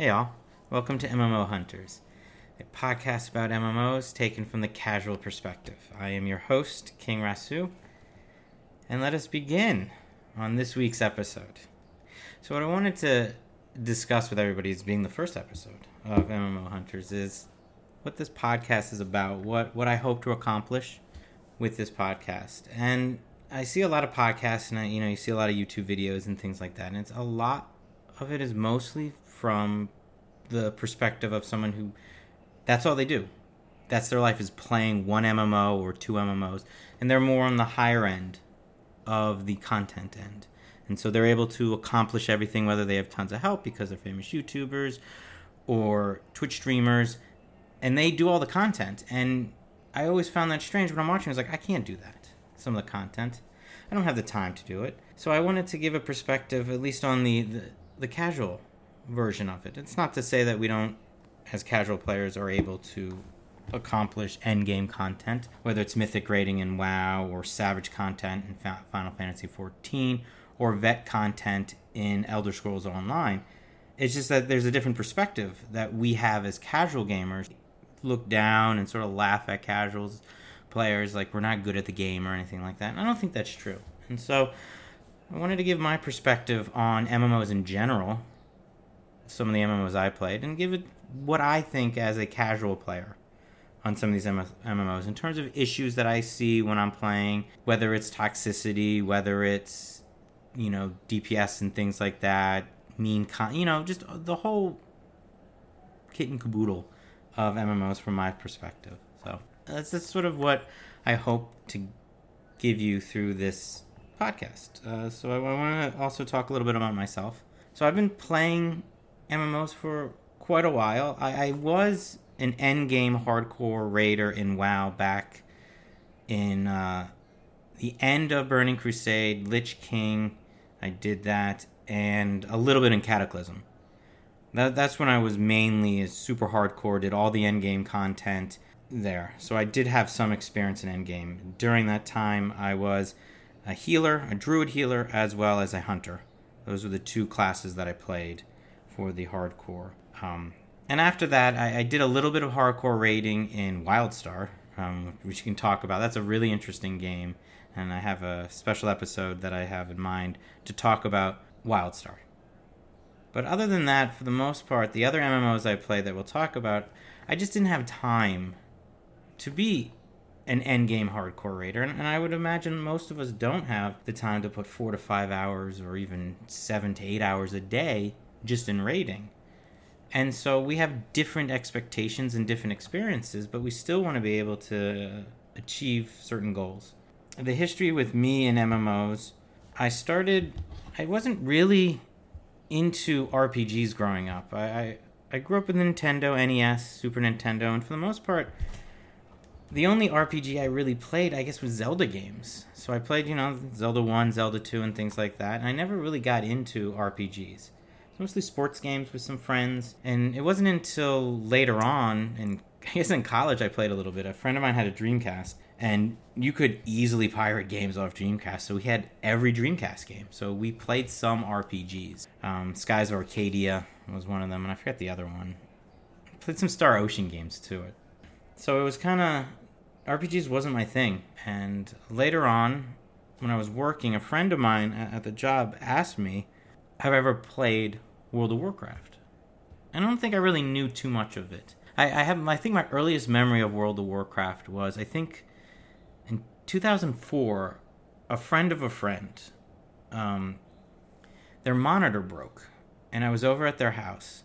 Hey, all. Welcome to MMO Hunters, a podcast about MMOs taken from the casual perspective. I am your host, King Rasu, and let us begin on this week's episode. So, what I wanted to discuss with everybody as being the first episode of MMO Hunters is what this podcast is about, what, what I hope to accomplish with this podcast. And I see a lot of podcasts and I, you know, you see a lot of YouTube videos and things like that. And it's a lot of it is mostly from the perspective of someone who that's all they do. That's their life is playing one MMO or two MMOs, and they're more on the higher end of the content end. And so they're able to accomplish everything, whether they have tons of help because they're famous YouTubers or Twitch streamers, and they do all the content. And I always found that strange when I'm watching. I was like, I can't do that. Some of the content, I don't have the time to do it. So I wanted to give a perspective, at least on the, the, the casual version of it. It's not to say that we don't, as casual players, are able to accomplish end game content, whether it's mythic rating in WoW or savage content in Final Fantasy XIV or vet content in Elder Scrolls Online. It's just that there's a different perspective that we have as casual gamers. Look down and sort of laugh at casuals players like we're not good at the game or anything like that. And I don't think that's true. And so I wanted to give my perspective on MMOs in general some of the MMOs I played and give it what I think as a casual player on some of these MMOs in terms of issues that I see when I'm playing, whether it's toxicity, whether it's you know DPS and things like that, mean con, you know, just the whole kit and caboodle of MMOs from my perspective. So that's, that's sort of what I hope to give you through this podcast. Uh, so I, I want to also talk a little bit about myself. So I've been playing MMOs for quite a while. I, I was an endgame hardcore raider in WoW back in uh, the end of Burning Crusade, Lich King. I did that, and a little bit in Cataclysm. That, that's when I was mainly super hardcore, did all the endgame content there. So I did have some experience in endgame. During that time, I was a healer, a druid healer, as well as a hunter. Those were the two classes that I played for the hardcore. Um, and after that, I, I, did a little bit of hardcore raiding in WildStar, um, which you can talk about. That's a really interesting game, and I have a special episode that I have in mind to talk about WildStar. But other than that, for the most part, the other MMOs I play that we'll talk about, I just didn't have time to be an endgame hardcore raider. And, and, I would imagine most of us don't have the time to put four to five hours or even seven to eight hours a day just in raiding. And so we have different expectations and different experiences, but we still want to be able to achieve certain goals. The history with me and MMOs, I started, I wasn't really into RPGs growing up. I, I, I grew up with Nintendo, NES, Super Nintendo, and for the most part, the only RPG I really played, I guess, was Zelda games. So I played, you know, Zelda 1, Zelda 2, and things like that. And I never really got into RPGs mostly sports games with some friends. And it wasn't until later on, and I guess in college I played a little bit. A friend of mine had a Dreamcast, and you could easily pirate games off Dreamcast. So we had every Dreamcast game. So we played some RPGs. Um, Skies of Arcadia was one of them, and I forget the other one. Played some Star Ocean games too. So it was kind of RPGs wasn't my thing. And later on, when I was working, a friend of mine at the job asked me, "Have I ever played World of Warcraft. I don't think I really knew too much of it. I, I have I think my earliest memory of World of Warcraft was I think in 2004, a friend of a friend, um, their monitor broke, and I was over at their house,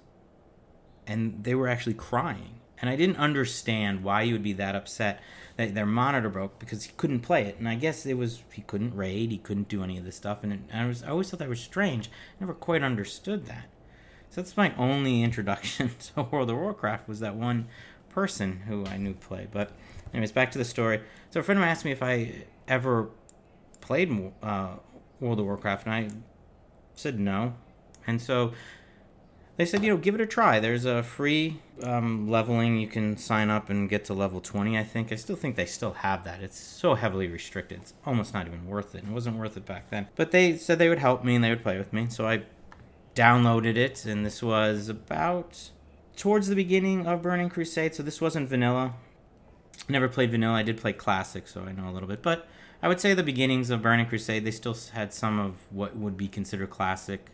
and they were actually crying, and I didn't understand why you would be that upset that their monitor broke because he couldn't play it, and I guess it was he couldn't raid, he couldn't do any of this stuff, and, it, and I was I always thought that was strange. I never quite understood that. So that's my only introduction to World of Warcraft was that one person who I knew play. But anyways, back to the story. So a friend of mine asked me if I ever played uh, World of Warcraft, and I said no. And so they said, you know, give it a try. There's a free um, leveling. You can sign up and get to level 20, I think. I still think they still have that. It's so heavily restricted. It's almost not even worth it. It wasn't worth it back then. But they said they would help me and they would play with me. So I downloaded it, and this was about towards the beginning of Burning Crusade, so this wasn't vanilla. Never played vanilla. I did play classic, so I know a little bit. But I would say the beginnings of Burning Crusade, they still had some of what would be considered classic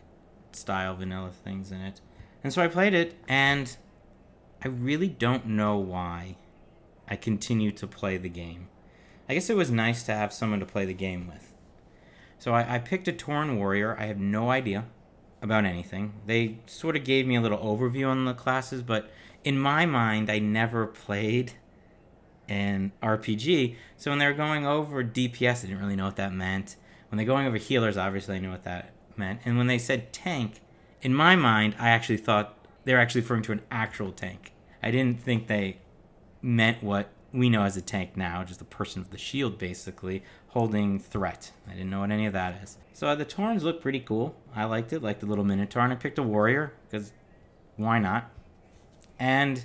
style vanilla things in it. And so I played it, and I really don't know why I continue to play the game. I guess it was nice to have someone to play the game with. So I, I picked a Tauren Warrior. I have no idea about anything. They sort of gave me a little overview on the classes, but in my mind, I never played an RPG. So when they were going over DPS, I didn't really know what that meant. When they're going over healers, obviously I knew what that meant. And when they said tank, in my mind, I actually thought they were actually referring to an actual tank. I didn't think they meant what we know as a tank now, just a person with the shield basically holding threat. I didn't know what any of that is. So uh, the Taurens look pretty cool. I liked it, like the little Minotaur, and I picked a warrior because why not? And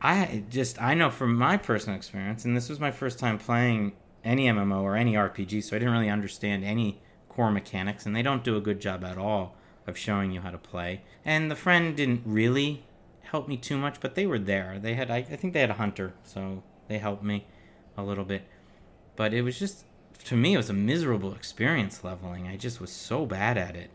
I just I know from my personal experience, and this was my first time playing any MMO or any RPG, so I didn't really understand any core mechanics, and they don't do a good job at all of showing you how to play. And the friend didn't really help me too much, but they were there. They had I, I think they had a hunter, so they helped me a little bit. But it was just to me it was a miserable experience leveling. I just was so bad at it.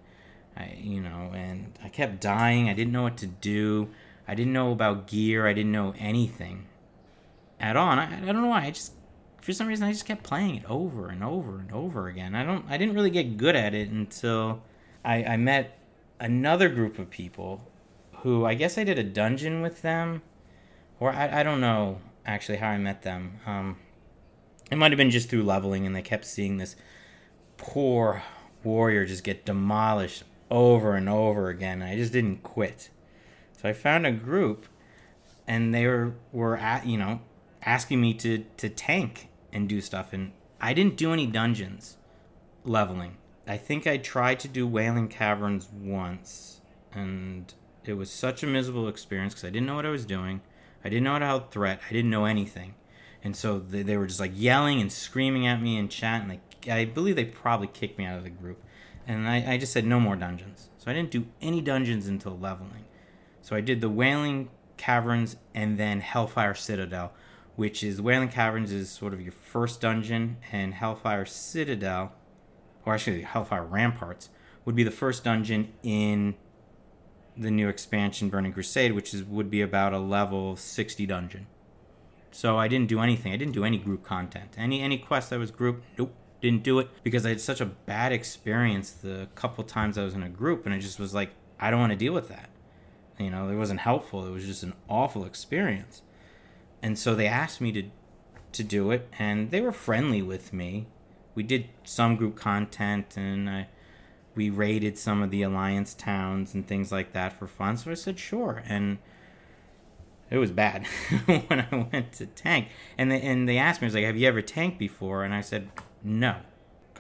I you know, and I kept dying. I didn't know what to do. I didn't know about gear. I didn't know anything at all. And I, I don't know why. I just for some reason I just kept playing it over and over and over again. I don't I didn't really get good at it until I, I met another group of people who I guess I did a dungeon with them, or I, I don't know actually how I met them. Um, it might have been just through leveling, and they kept seeing this poor warrior just get demolished over and over again. And I just didn't quit. So I found a group, and they were were at you know asking me to to tank and do stuff, and I didn't do any dungeons leveling. I think I tried to do Wailing Caverns once, and it was such a miserable experience because I didn't know what I was doing. I didn't know how to threat. I didn't know anything, and so they, they were just like yelling and screaming at me and chatting. Like I believe they probably kicked me out of the group, and I, I just said no more dungeons. So I didn't do any dungeons until leveling. So I did the Wailing Caverns and then Hellfire Citadel, which is Wailing Caverns is sort of your first dungeon, and Hellfire Citadel or actually Hellfire Ramparts, would be the first dungeon in the new expansion Burning Crusade, which is would be about a level 60 dungeon. So I didn't do anything. I didn't do any group content. Any any quest that was group, nope, didn't do it because I had such a bad experience the couple times I was in a group, and I just was like, I don't want to deal with that. You know, it wasn't helpful. It was just an awful experience. And so they asked me to to do it, and they were friendly with me we did some group content and I, we raided some of the alliance towns and things like that for fun. So I said sure, and it was bad when I went to tank. And they and they asked me, I was like, "Have you ever tanked before?" And I said, "No,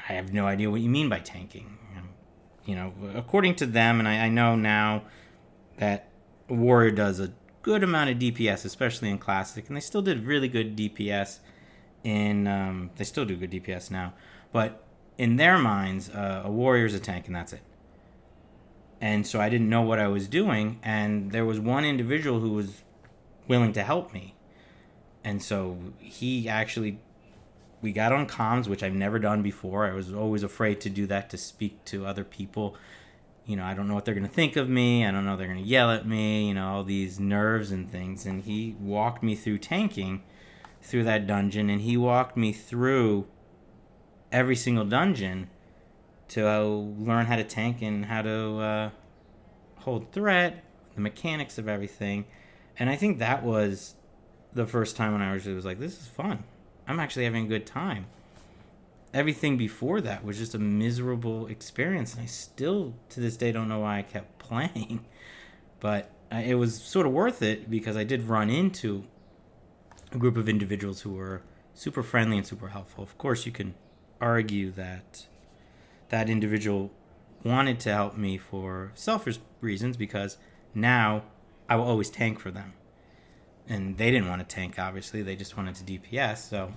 I have no idea what you mean by tanking." You know, according to them, and I, I know now that Warrior does a good amount of DPS, especially in Classic, and they still did really good DPS in um, they still do good DPS now, but in their minds, uh, a warrior's a tank and that's it. And so I didn't know what I was doing, and there was one individual who was willing to help me, and so he actually we got on comms, which I've never done before. I was always afraid to do that to speak to other people. You know, I don't know what they're going to think of me. I don't know they're going to yell at me. You know, all these nerves and things. And he walked me through tanking through that dungeon, and he walked me through every single dungeon to uh, learn how to tank and how to uh, hold threat, the mechanics of everything. And I think that was the first time when I was, was like, this is fun. I'm actually having a good time. Everything before that was just a miserable experience, and I still, to this day, don't know why I kept playing. But uh, it was sort of worth it because I did run into a group of individuals who were super friendly and super helpful. Of course, you can argue that that individual wanted to help me for selfish reasons because now I will always tank for them. And they didn't want to tank, obviously. They just wanted to DPS. So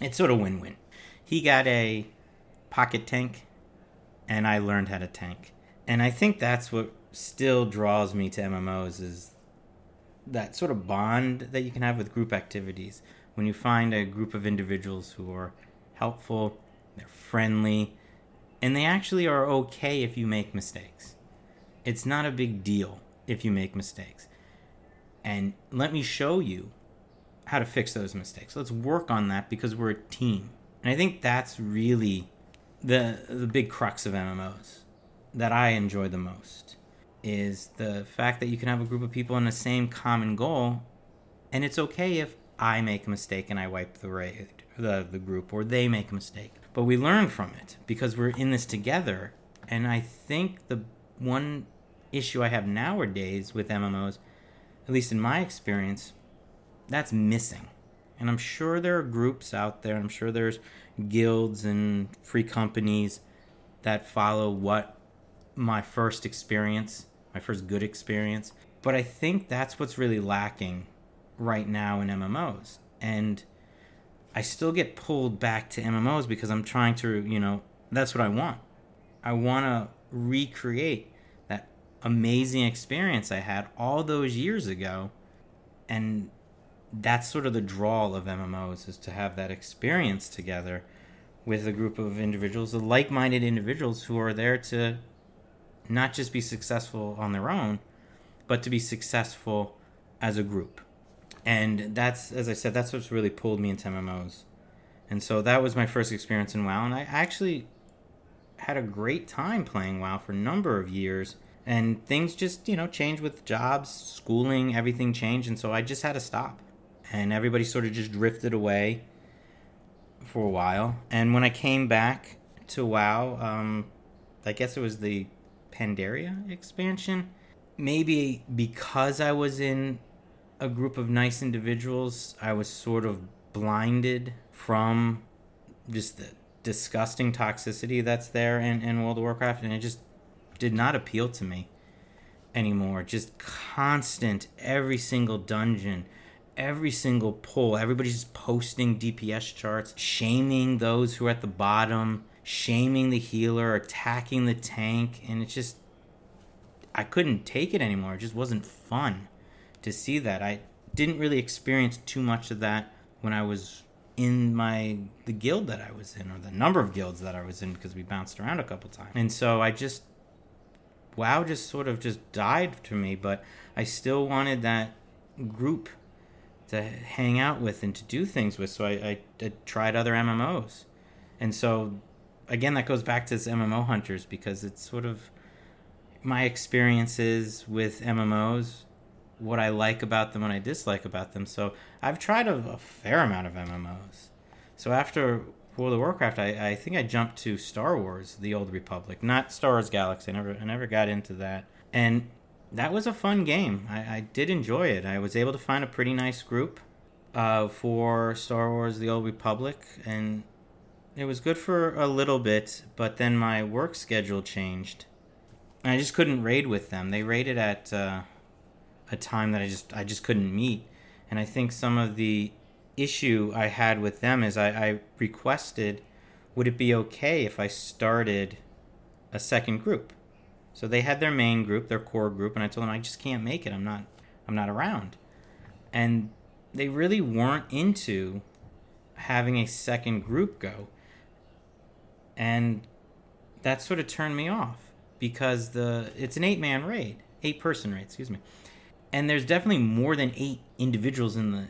it's sort of win win. He got a pocket tank, and I learned how to tank. And I think that's what still draws me to MMOs is that sort of bond that you can have with group activities. When you find a group of individuals who are helpful, they're friendly, and they actually are okay if you make mistakes. It's not a big deal if you make mistakes. And let me show you how to fix those mistakes. Let's work on that because we're a team. And I think that's really the the big crux of MMOs that I enjoy the most is the fact that you can have a group of people in the same common goal and it's okay if I make a mistake and I wipe the raid the the group or they make a mistake. But we learn from it because we're in this together. And I think the one issue I have nowadays with MMOs, at least in my experience, that's missing. And I'm sure there are groups out there, I'm sure there's guilds and free companies that follow what my first experience, my first good experience. But I think that's what's really lacking right now in MMOs. And I still get pulled back to MMOs because I'm trying to, you know, that's what I want. I want to recreate that amazing experience I had all those years ago. And that's sort of the draw of MMOs is to have that experience together with a group of individuals, the like-minded individuals who are there to not just be successful on their own, but to be successful as a group and that's as I said, that's what's really pulled me into MMOs. And so that was my first experience in WoW, and I actually had a great time playing WoW for a number of years. And things just, you know, changed with jobs, schooling, everything changed, and so I just had to stop. And everybody sort of just drifted away for a while. And when I came back to WoW, um, I guess it was the Pandaria expansion. Maybe because I was in a group of nice individuals, I was sort of blinded from just the disgusting toxicity that's there in, in World of Warcraft, and it just did not appeal to me anymore. Just constant, every single dungeon, every single pull, everybody's just posting DPS charts, shaming those who are at the bottom, shaming the healer, attacking the tank, and it's just I couldn't take it anymore. It just wasn't fun to see that. I didn't really experience too much of that when I was in my the guild that I was in or the number of guilds that I was in because we bounced around a couple times. And so I just WoW just sort of just died to me, but I still wanted that group to hang out with and to do things with. So I, I, I tried other MMOs. And so again that goes back to this MMO hunters because it's sort of my experiences with MMOs what I like about them and I dislike about them. So I've tried a, a fair amount of MMOs. So after World of Warcraft, I, I think I jumped to Star Wars: The Old Republic, not Star Wars Galaxy. I never I never got into that, and that was a fun game. I, I did enjoy it. I was able to find a pretty nice group uh, for Star Wars: The Old Republic, and it was good for a little bit. But then my work schedule changed. And I just couldn't raid with them. They raided at uh, a time that I just I just couldn't meet. And I think some of the issue I had with them is I, I requested, would it be okay if I started a second group? So they had their main group, their core group, and I told them I just can't make it. I'm not I'm not around. And they really weren't into having a second group go. And that sort of turned me off because the it's an eight man raid, eight person raid, excuse me. And there's definitely more than eight individuals in the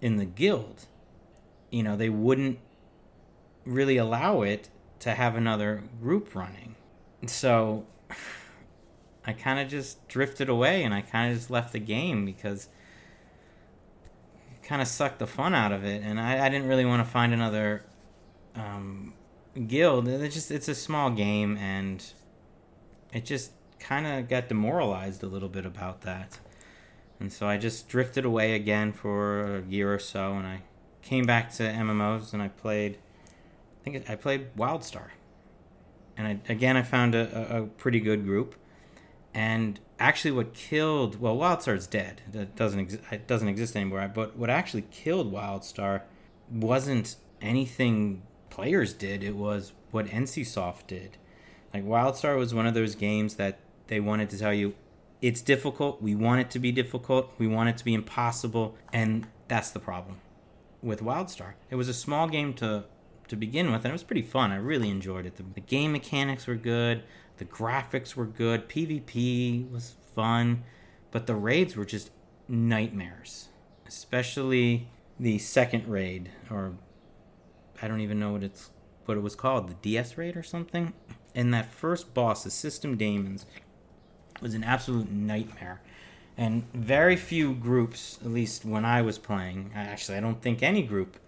in the guild. You know they wouldn't really allow it to have another group running. So i kind of just drifted away and i kind of just left the game because it kind of sucked the fun out of it. And i, I didn't really want to find another um, guild it's just it's a small game and it just kind of got demoralized a little bit about that and so I just drifted away again for a year or so, and I came back to MMOs and I played. I think I played WildStar, and I, again I found a, a, pretty good group. And actually, what killed well, WildStar's dead. It doesn't it doesn't exist anymore. But what actually killed WildStar wasn't anything players did. It was what NCSoft did. Like WildStar was one of those games that they wanted to tell you it's difficult. We want it to be difficult. We want it to be impossible, and that's the problem with WildStar. It was a small game to to begin with, and it was pretty fun. I really enjoyed it. The, the game mechanics were good. The graphics were good. PvP was fun, but the raids were just nightmares. Especially the second raid, or I don't even know what it's what it was called, the DS raid or something. And that first boss, the System Daemons, was an absolute nightmare. And very few groups, at least when I was playing, actually, I don't think any group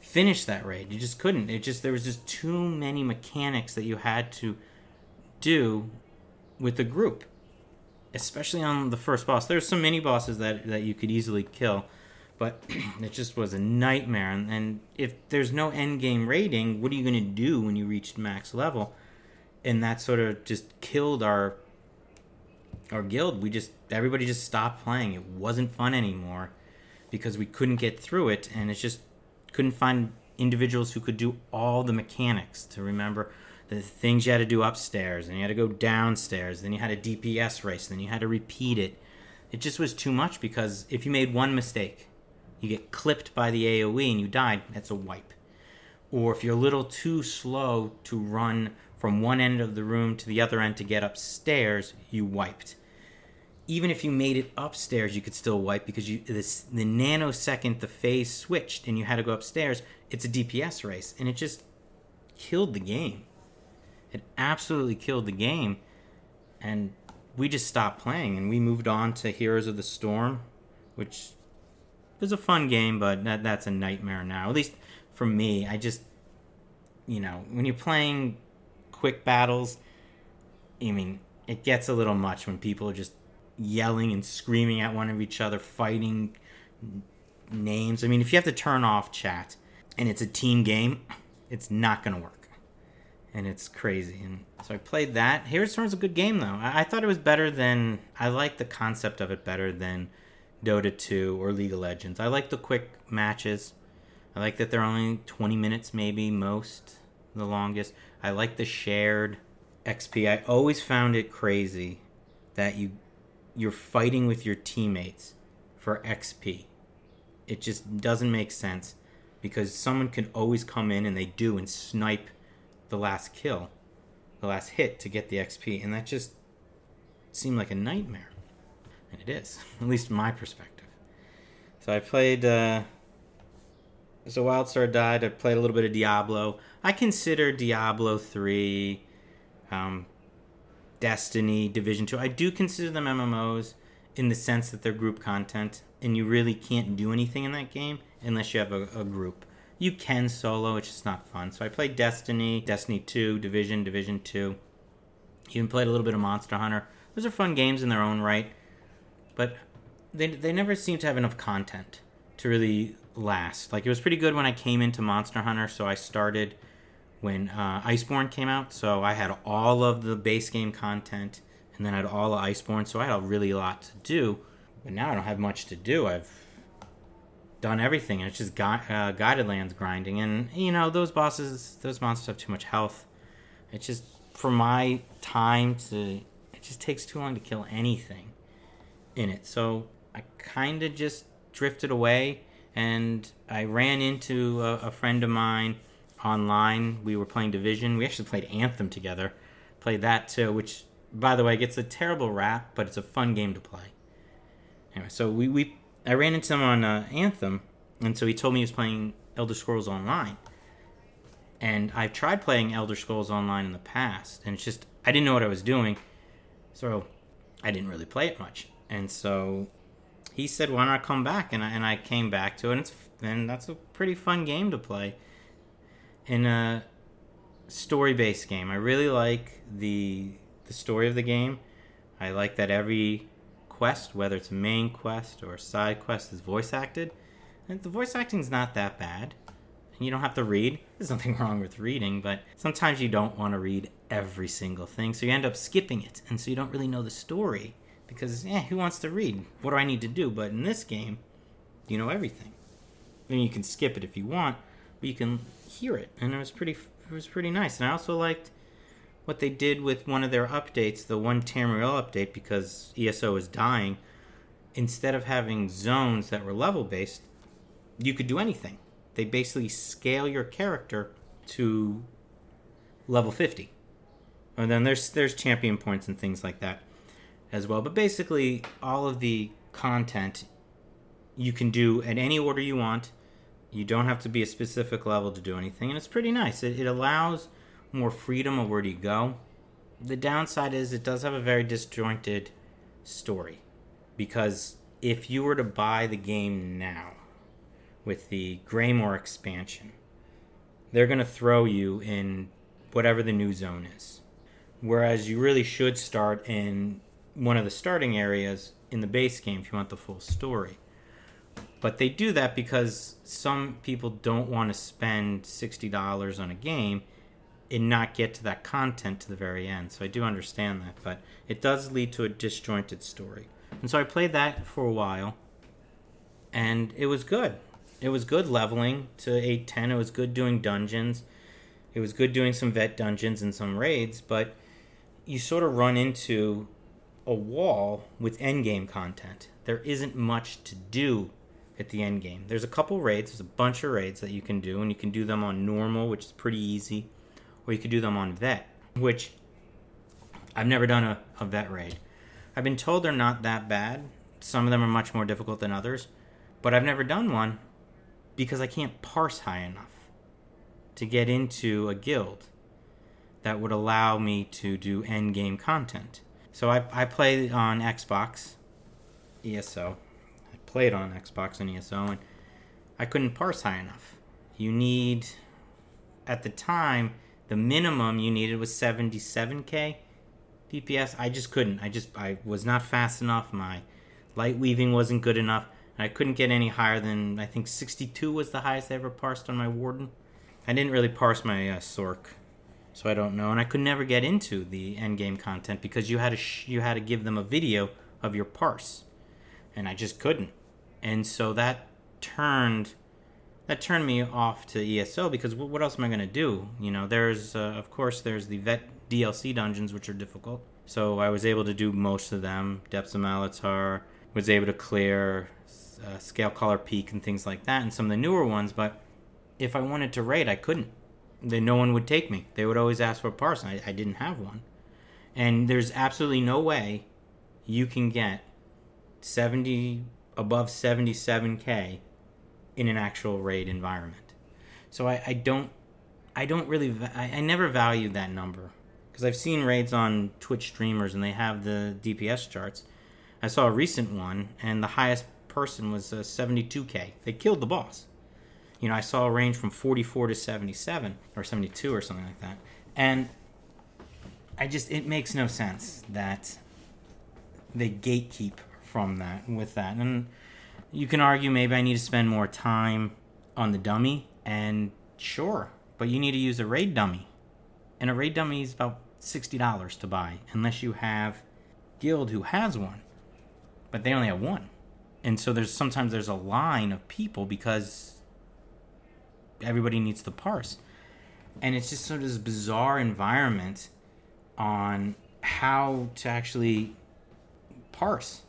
finished that raid. You just couldn't. It just there was just too many mechanics that you had to do with the group, especially on the first boss. There's some mini bosses that that you could easily kill, but it just was a nightmare. And, and if there's no end game raiding, what are you going to do when you reach max level? And that sort of just killed our our guild. We just everybody just stopped playing. It wasn't fun anymore because we couldn't get through it, and it's just couldn't find individuals who could do all the mechanics to remember the things you had to do upstairs and you had to go downstairs then you had a dps race then you had to repeat it it just was too much because if you made one mistake you get clipped by the aoe and you died that's a wipe or if you're a little too slow to run from one end of the room to the other end to get upstairs you wiped even if you made it upstairs, you could still wipe because you this the nanosecond the phase switched and you had to go upstairs. It's a DPS race, and it just killed the game. It absolutely killed the game, and we just stopped playing and we moved on to Heroes of the Storm, which was a fun game, but that, that's a nightmare now. At least for me, I just you know when you're playing quick battles, I mean it gets a little much when people are just yelling and screaming at one of each other, fighting names. I mean, if you have to turn off chat and it's a team game, it's not going to work. And it's crazy. And so I played that. Heroes Storm's a good game, though. I-, I thought it was better than. I like the concept of it better than Dota 2 or League of Legends. I like the quick matches. I like that they're only 20 minutes, maybe most, the longest. I like the shared XP. I always found it crazy that you you're fighting with your teammates for XP. It just doesn't make sense because someone can always come in and they do and snipe the last kill, the last hit to get the XP, and that just seemed like a nightmare. And it is, at least my perspective. So I played. Uh, so WildStar died. I played a little bit of Diablo. I consider Diablo three um, Destiny, Division 2. I do consider them MMOs in the sense that they're group content, and you really can't do anything in that game unless you have a, a group. You can solo, it's just not fun. So I played Destiny, Destiny 2, Division, Division 2. Even played a little bit of Monster Hunter. Those are fun games in their own right, but they, they never seem to have enough content to really last. Like, it was pretty good when I came into Monster Hunter, so I started when uh, Iceborne came out. So I had all of the base game content, and then I had all of Iceborne. So I had a really lot to do. But now I don't have much to do. I've done everything, and it's just gu- uh, Guiding Lands grinding. And you know those bosses, those monsters have too much health. It's just for my time to. It just takes too long to kill anything in it. So I kind of just drifted away, and I ran into a, a friend of mine online. We were playing Division. We actually played Anthem together. Played that too, which, by the way, gets a terrible rap, but it's a fun game to play. Anyway, so we, we I ran into him on uh, Anthem, and so he told me he was playing Elder Scrolls Online. And I've tried playing Elder Scrolls Online in the past, and it's just I didn't know what I was doing, so I didn't really play it much. And so he said, "Why not come back?" And I, and I came back to it, and it's and that's a pretty fun game to play in a story-based game. I really like the the story of the game. I like that every quest, whether it's a main quest or a side quest, is voice acted. And the voice acting is not that bad. And you don't have to read. There's nothing wrong with reading, but sometimes you don't want to read every single thing, so you end up skipping it, and so you don't really know the story because, eh, who wants to read? What do I need to do? But in this game, you know everything. Then you can skip it if you want, but you can hear it, and it was pretty it was pretty nice. And I also liked what they did with one of their updates, the one Tamriel update, because ESO is dying, instead of having zones that were level based, you could do anything. They basically scale your character to level 50. And then there's there's champion points and things like that as well. But basically all of the content you can do at any order you want. You don't have to be a specific level to do anything, and it's pretty nice. It, it allows more freedom of where you go. The downside is it does have a very disjointed story because if you were to buy the game now with the Greymoor expansion, they're going to throw you in whatever the new zone is. Whereas you really should start in one of the starting areas in the base game if you want the full story. But they do that because some people don't want to spend $60 on a game and not get to that content to the very end. So I do understand that, but it does lead to a disjointed story. And so I played that for a while, and it was good. It was good leveling to 810. It was good doing dungeons. It was good doing some vet dungeons and some raids, but you sort of run into a wall with endgame content. There isn't much to do at the end game. There's a couple raids, there's a bunch of raids that you can do, and you can do them on normal, which is pretty easy or you could do them on vet, which I've never done a, a vet raid. I've been told they're not that bad. Some of them are much more difficult than others, but I've never done one because I can't parse high enough to get into a guild that would allow me to do end game content. So I, I play on Xbox ESO. I played on Xbox and ESO, and I couldn't parse high enough. You need, at the time, the minimum you needed was 77k DPS. I just couldn't. I just I was not fast enough. My light weaving wasn't good enough. and I couldn't get any higher than I think 62 was the highest I ever parsed on my warden. I didn't really parse my uh, Sorc, so I don't know. And I could never get into the end game content because you had to sh- you had to give them a video of your parse, and I just couldn't. And so that turned that turned me off to ESO because what else am I going to do? You know, there's uh, of course there's the vet DLC dungeons which are difficult. So I was able to do most of them. Depths of Malatar was able to clear uh, Scalecaller Peak and things like that, and some of the newer ones. But if I wanted to raid, I couldn't. Then no one would take me. They would always ask for a parson. I, I didn't have one, and there's absolutely no way you can get 70 above 77k in an actual raid environment. So I, I don't I don't really I, I never valued that number because I've seen raids on Twitch streamers and they have the DPS charts. I saw a recent one and the highest person was uh, 72k. They killed the boss. You know, I saw a range from 44 to 77 or 72 or something like that. And I just it makes no sense that they gatekeep from that with that. And you can argue maybe I need to spend more time on the dummy, and sure, but you need to use a raid dummy. And a raid dummy is about $60 to buy, unless you have Guild who has one. But they only have one. And so there's sometimes there's a line of people because everybody needs to parse. And it's just sort of this bizarre environment on how to actually parse.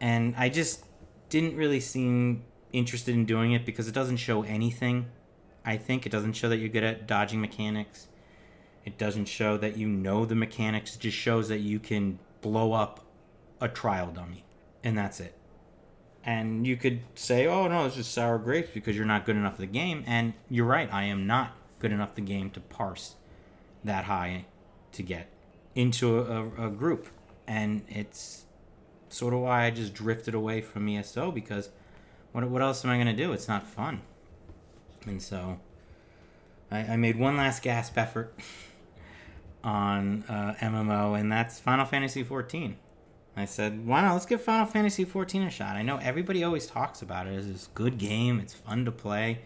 And I just didn't really seem interested in doing it because it doesn't show anything. I think it doesn't show that you're good at dodging mechanics. It doesn't show that you know the mechanics. It just shows that you can blow up a trial dummy, and that's it. And you could say, "Oh no, it's just sour grapes because you're not good enough at the game." And you're right. I am not good enough the game to parse that high to get into a, a group, and it's sort of why I just drifted away from ESO because what what else am I gonna do? It's not fun. And so I, I made one last gasp effort on uh, MMO, and that's Final Fantasy XIV. I said, why not? Let's give Final Fantasy XIV a shot. I know everybody always talks about it as this good game. It's fun to play.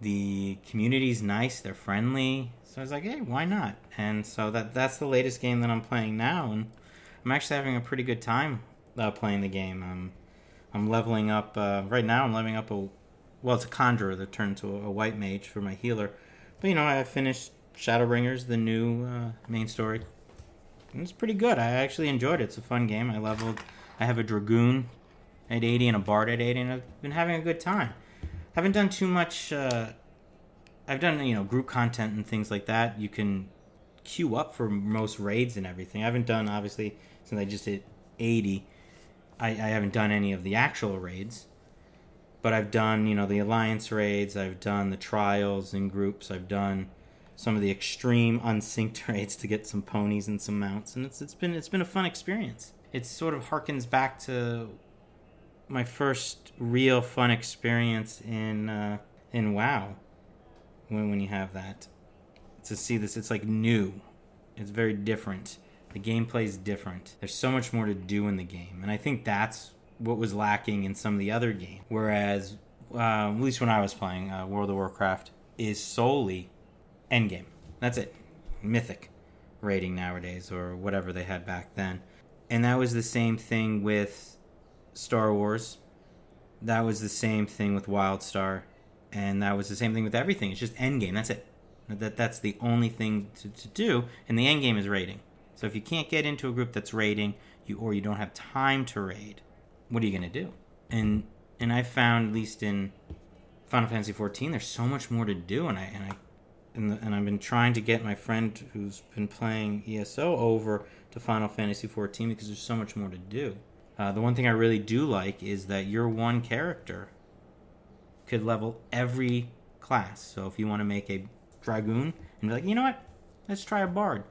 The community's nice. They're friendly. So I was like, hey, why not? And so that that's the latest game that I'm playing now, and I'm actually having a pretty good time uh, playing the game. I'm I'm leveling up uh, right now. I'm leveling up a well, it's a conjurer that turned to a, a white mage for my healer. But you know, I finished Shadowbringers, the new uh, main story. It's pretty good. I actually enjoyed it. It's a fun game. I leveled. I have a dragoon at 80 and a bard at 80, and I've been having a good time. Haven't done too much. Uh, I've done you know group content and things like that. You can queue up for most raids and everything. I haven't done obviously since I just hit 80. I, I haven't done any of the actual raids, but I've done you know the alliance raids. I've done the trials in groups. I've done some of the extreme unsynced raids to get some ponies and some mounts, and it's it's been it's been a fun experience. It sort of harkens back to my first real fun experience in uh, in WoW. When when you have that, to see this, it's like new. It's very different. The gameplay is different. There's so much more to do in the game, and I think that's what was lacking in some of the other games. Whereas, uh, at least when I was playing uh, World of Warcraft, is solely endgame. That's it. Mythic rating nowadays, or whatever they had back then. And that was the same thing with Star Wars. That was the same thing with WildStar. And that was the same thing with everything. It's just endgame. That's it. That that's the only thing to, to do. And the endgame is raiding. So if you can't get into a group that's raiding, you or you don't have time to raid, what are you gonna do? And and I found at least in Final Fantasy 14, there's so much more to do, and I and I the, and I've been trying to get my friend who's been playing ESO over to Final Fantasy 14 because there's so much more to do. Uh, the one thing I really do like is that your one character could level every class. So if you want to make a dragoon and be like, you know what, let's try a bard.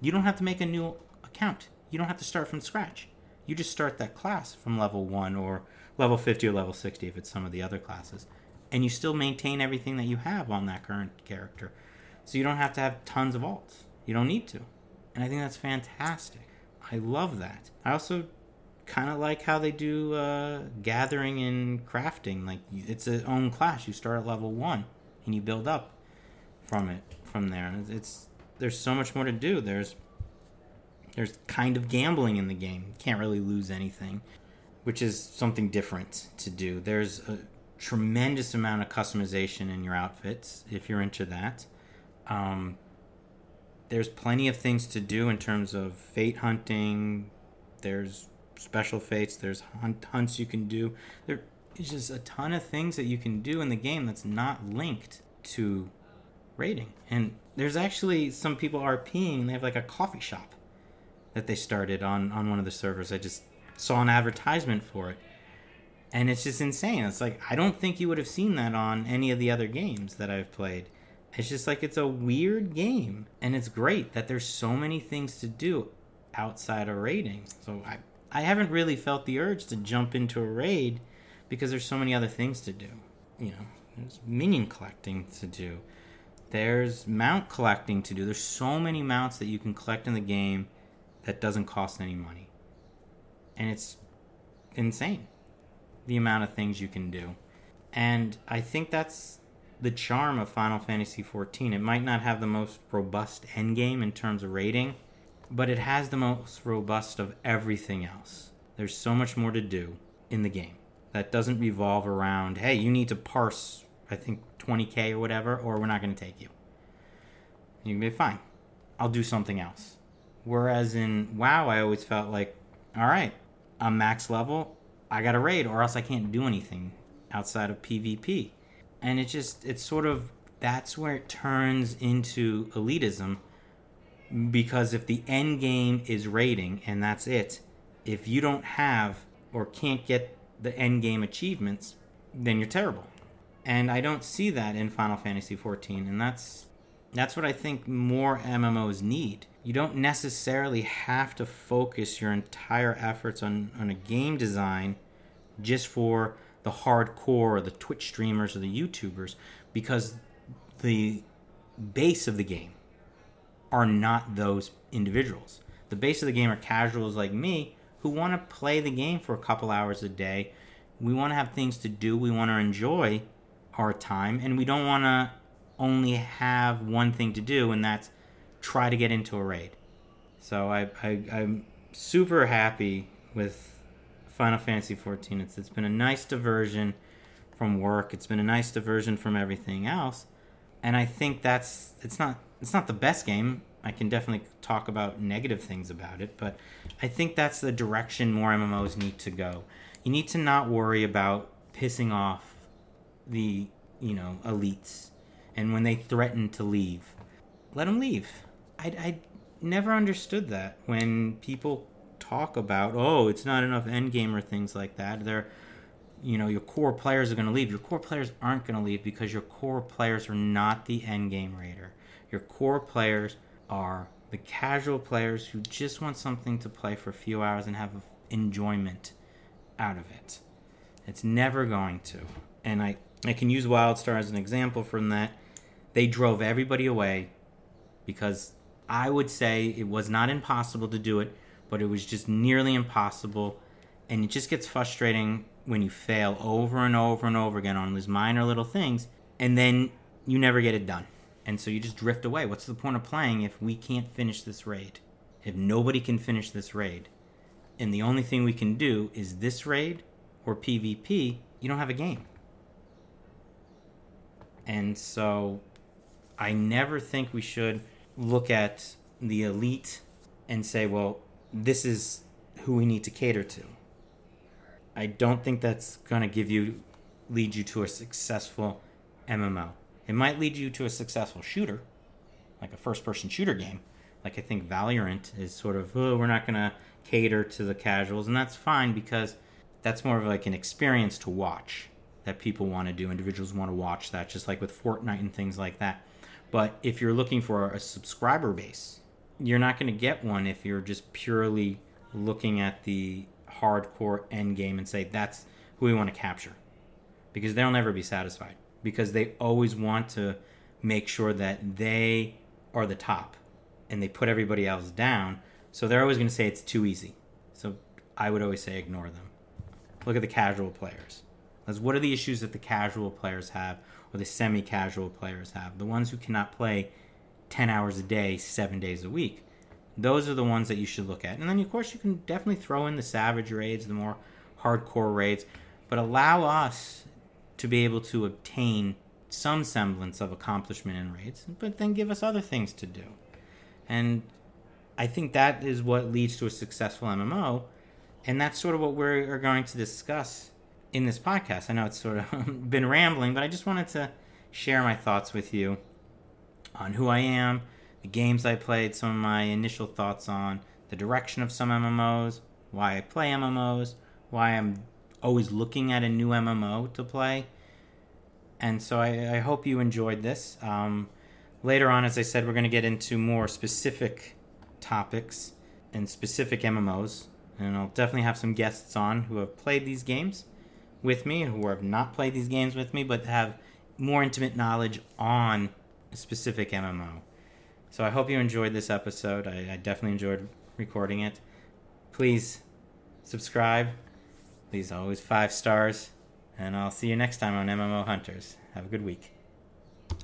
You don't have to make a new account. You don't have to start from scratch. You just start that class from level one or level 50 or level 60 if it's some of the other classes. And you still maintain everything that you have on that current character. So you don't have to have tons of alts. You don't need to. And I think that's fantastic. I love that. I also kind of like how they do uh, gathering and crafting. Like it's its own class. You start at level one and you build up from it from there. And It's there's so much more to do. There's there's kind of gambling in the game. Can't really lose anything, which is something different to do. There's a tremendous amount of customization in your outfits if you're into that. Um, there's plenty of things to do in terms of fate hunting. There's special fates. There's hunt, hunts you can do. There's just a ton of things that you can do in the game that's not linked to raiding. And there's actually some people RPing. They have like a coffee shop that they started on on one of the servers. I just saw an advertisement for it. And it's just insane. It's like I don't think you would have seen that on any of the other games that I've played. It's just like it's a weird game, and it's great that there's so many things to do outside of raiding. So I I haven't really felt the urge to jump into a raid because there's so many other things to do. You know, there's minion collecting to do. There's mount collecting to do. There's so many mounts that you can collect in the game that doesn't cost any money. And it's insane the amount of things you can do. And I think that's the charm of Final Fantasy XIV. It might not have the most robust endgame in terms of raiding, but it has the most robust of everything else. There's so much more to do in the game that doesn't revolve around, hey, you need to parse, I think, 20k or whatever, or we're not going to take you. You can be fine. I'll do something else. Whereas in WoW, I always felt like, all right, I'm max level, I got to raid, or else I can't do anything outside of PvP and it just it's sort of that's where it turns into elitism because if the end game is raiding and that's it if you don't have or can't get the end game achievements then you're terrible. And i don't see that in final fantasy 14 and that's that's what i think more mmos need. You don't necessarily have to focus your entire efforts on, on a game design just for the hardcore or the Twitch streamers or the YouTubers because the base of the game are not those individuals. The base of the game are casuals like me who want to play the game for a couple hours a day. We want to have things to do, we want to enjoy our time, and we don't want to only have one thing to do, and that's try to get into a raid. So I, I, I'm super happy with Final Fantasy 14. It's it's been a nice diversion from work. It's been a nice diversion from everything else, and I think that's it's not it's not the best game. I can definitely talk about negative things about it, but I think that's the direction more MMOs need to go. You need to not worry about pissing off the, you know, elites. And when they threaten to leave, let them leave. I, I never understood that when people talk about, oh, it's not enough endgame or things like that. They're, you know, your core players are going to leave. Your core players aren't going to leave because your core players are not the endgame raider. Your core players are the casual players who just want something to play for a few hours and have enjoyment out of it. It's never going to. And I, I can use WildStar as an example from that. They drove everybody away because I would say it was not impossible to do it, but it was just nearly impossible. And it just gets frustrating when you fail over and over and over again on these minor little things, and then you never get it done. And so you just drift away. What's the point of playing if we can't finish this raid? If nobody can finish this raid, and the only thing we can do is this raid or PvP, you don't have a game. And so I never think we should look at the elite and say, well, this is who we need to cater to. I don't think that's going to give you lead you to a successful MMO. It might lead you to a successful shooter, like a first person shooter game. Like I think Valorant is sort of, oh, we're not going to cater to the casuals, and that's fine because that's more of like an experience to watch that people want to do. Individuals want to watch that, just like with Fortnite and things like that. But if you're looking for a subscriber base, you're not going to get one if you're just purely looking at the hardcore end game and say that's who we want to capture. Because they'll never be satisfied. Because they always want to make sure that they are the top and they put everybody else down. So they're always going to say it's too easy. So i would always say ignore them. Look at the casual players. What are the issues that the casual players have or the semi-casual players have? The ones who cannot play 10 hours a day 7 days a week those are the ones that you should look at. And then, of course, you can definitely throw in the savage raids, the more hardcore raids, but allow us to be able to obtain some semblance of accomplishment in raids, but then give us other things to do. And I think that is what leads to a successful MMO. And that's sort of what we're going to discuss in this podcast. I know it's sort of been rambling, but I just wanted to share my thoughts with you on who I am the games I played, some of my initial thoughts on the direction of some MMOs, why I play MMOs, why I'm always looking at a new MMO to play. And so I, I hope you enjoyed this. Um, later on, as I said, we're going to get into more specific topics and specific MMOs. And I'll definitely have some guests on who have played these games with me, who have not played these games with me, but have more intimate knowledge on specific MMO. So I hope you enjoyed this episode. I, I definitely enjoyed recording it. Please subscribe. Please always five stars. And I'll see you next time on MMO Hunters. Have a good week.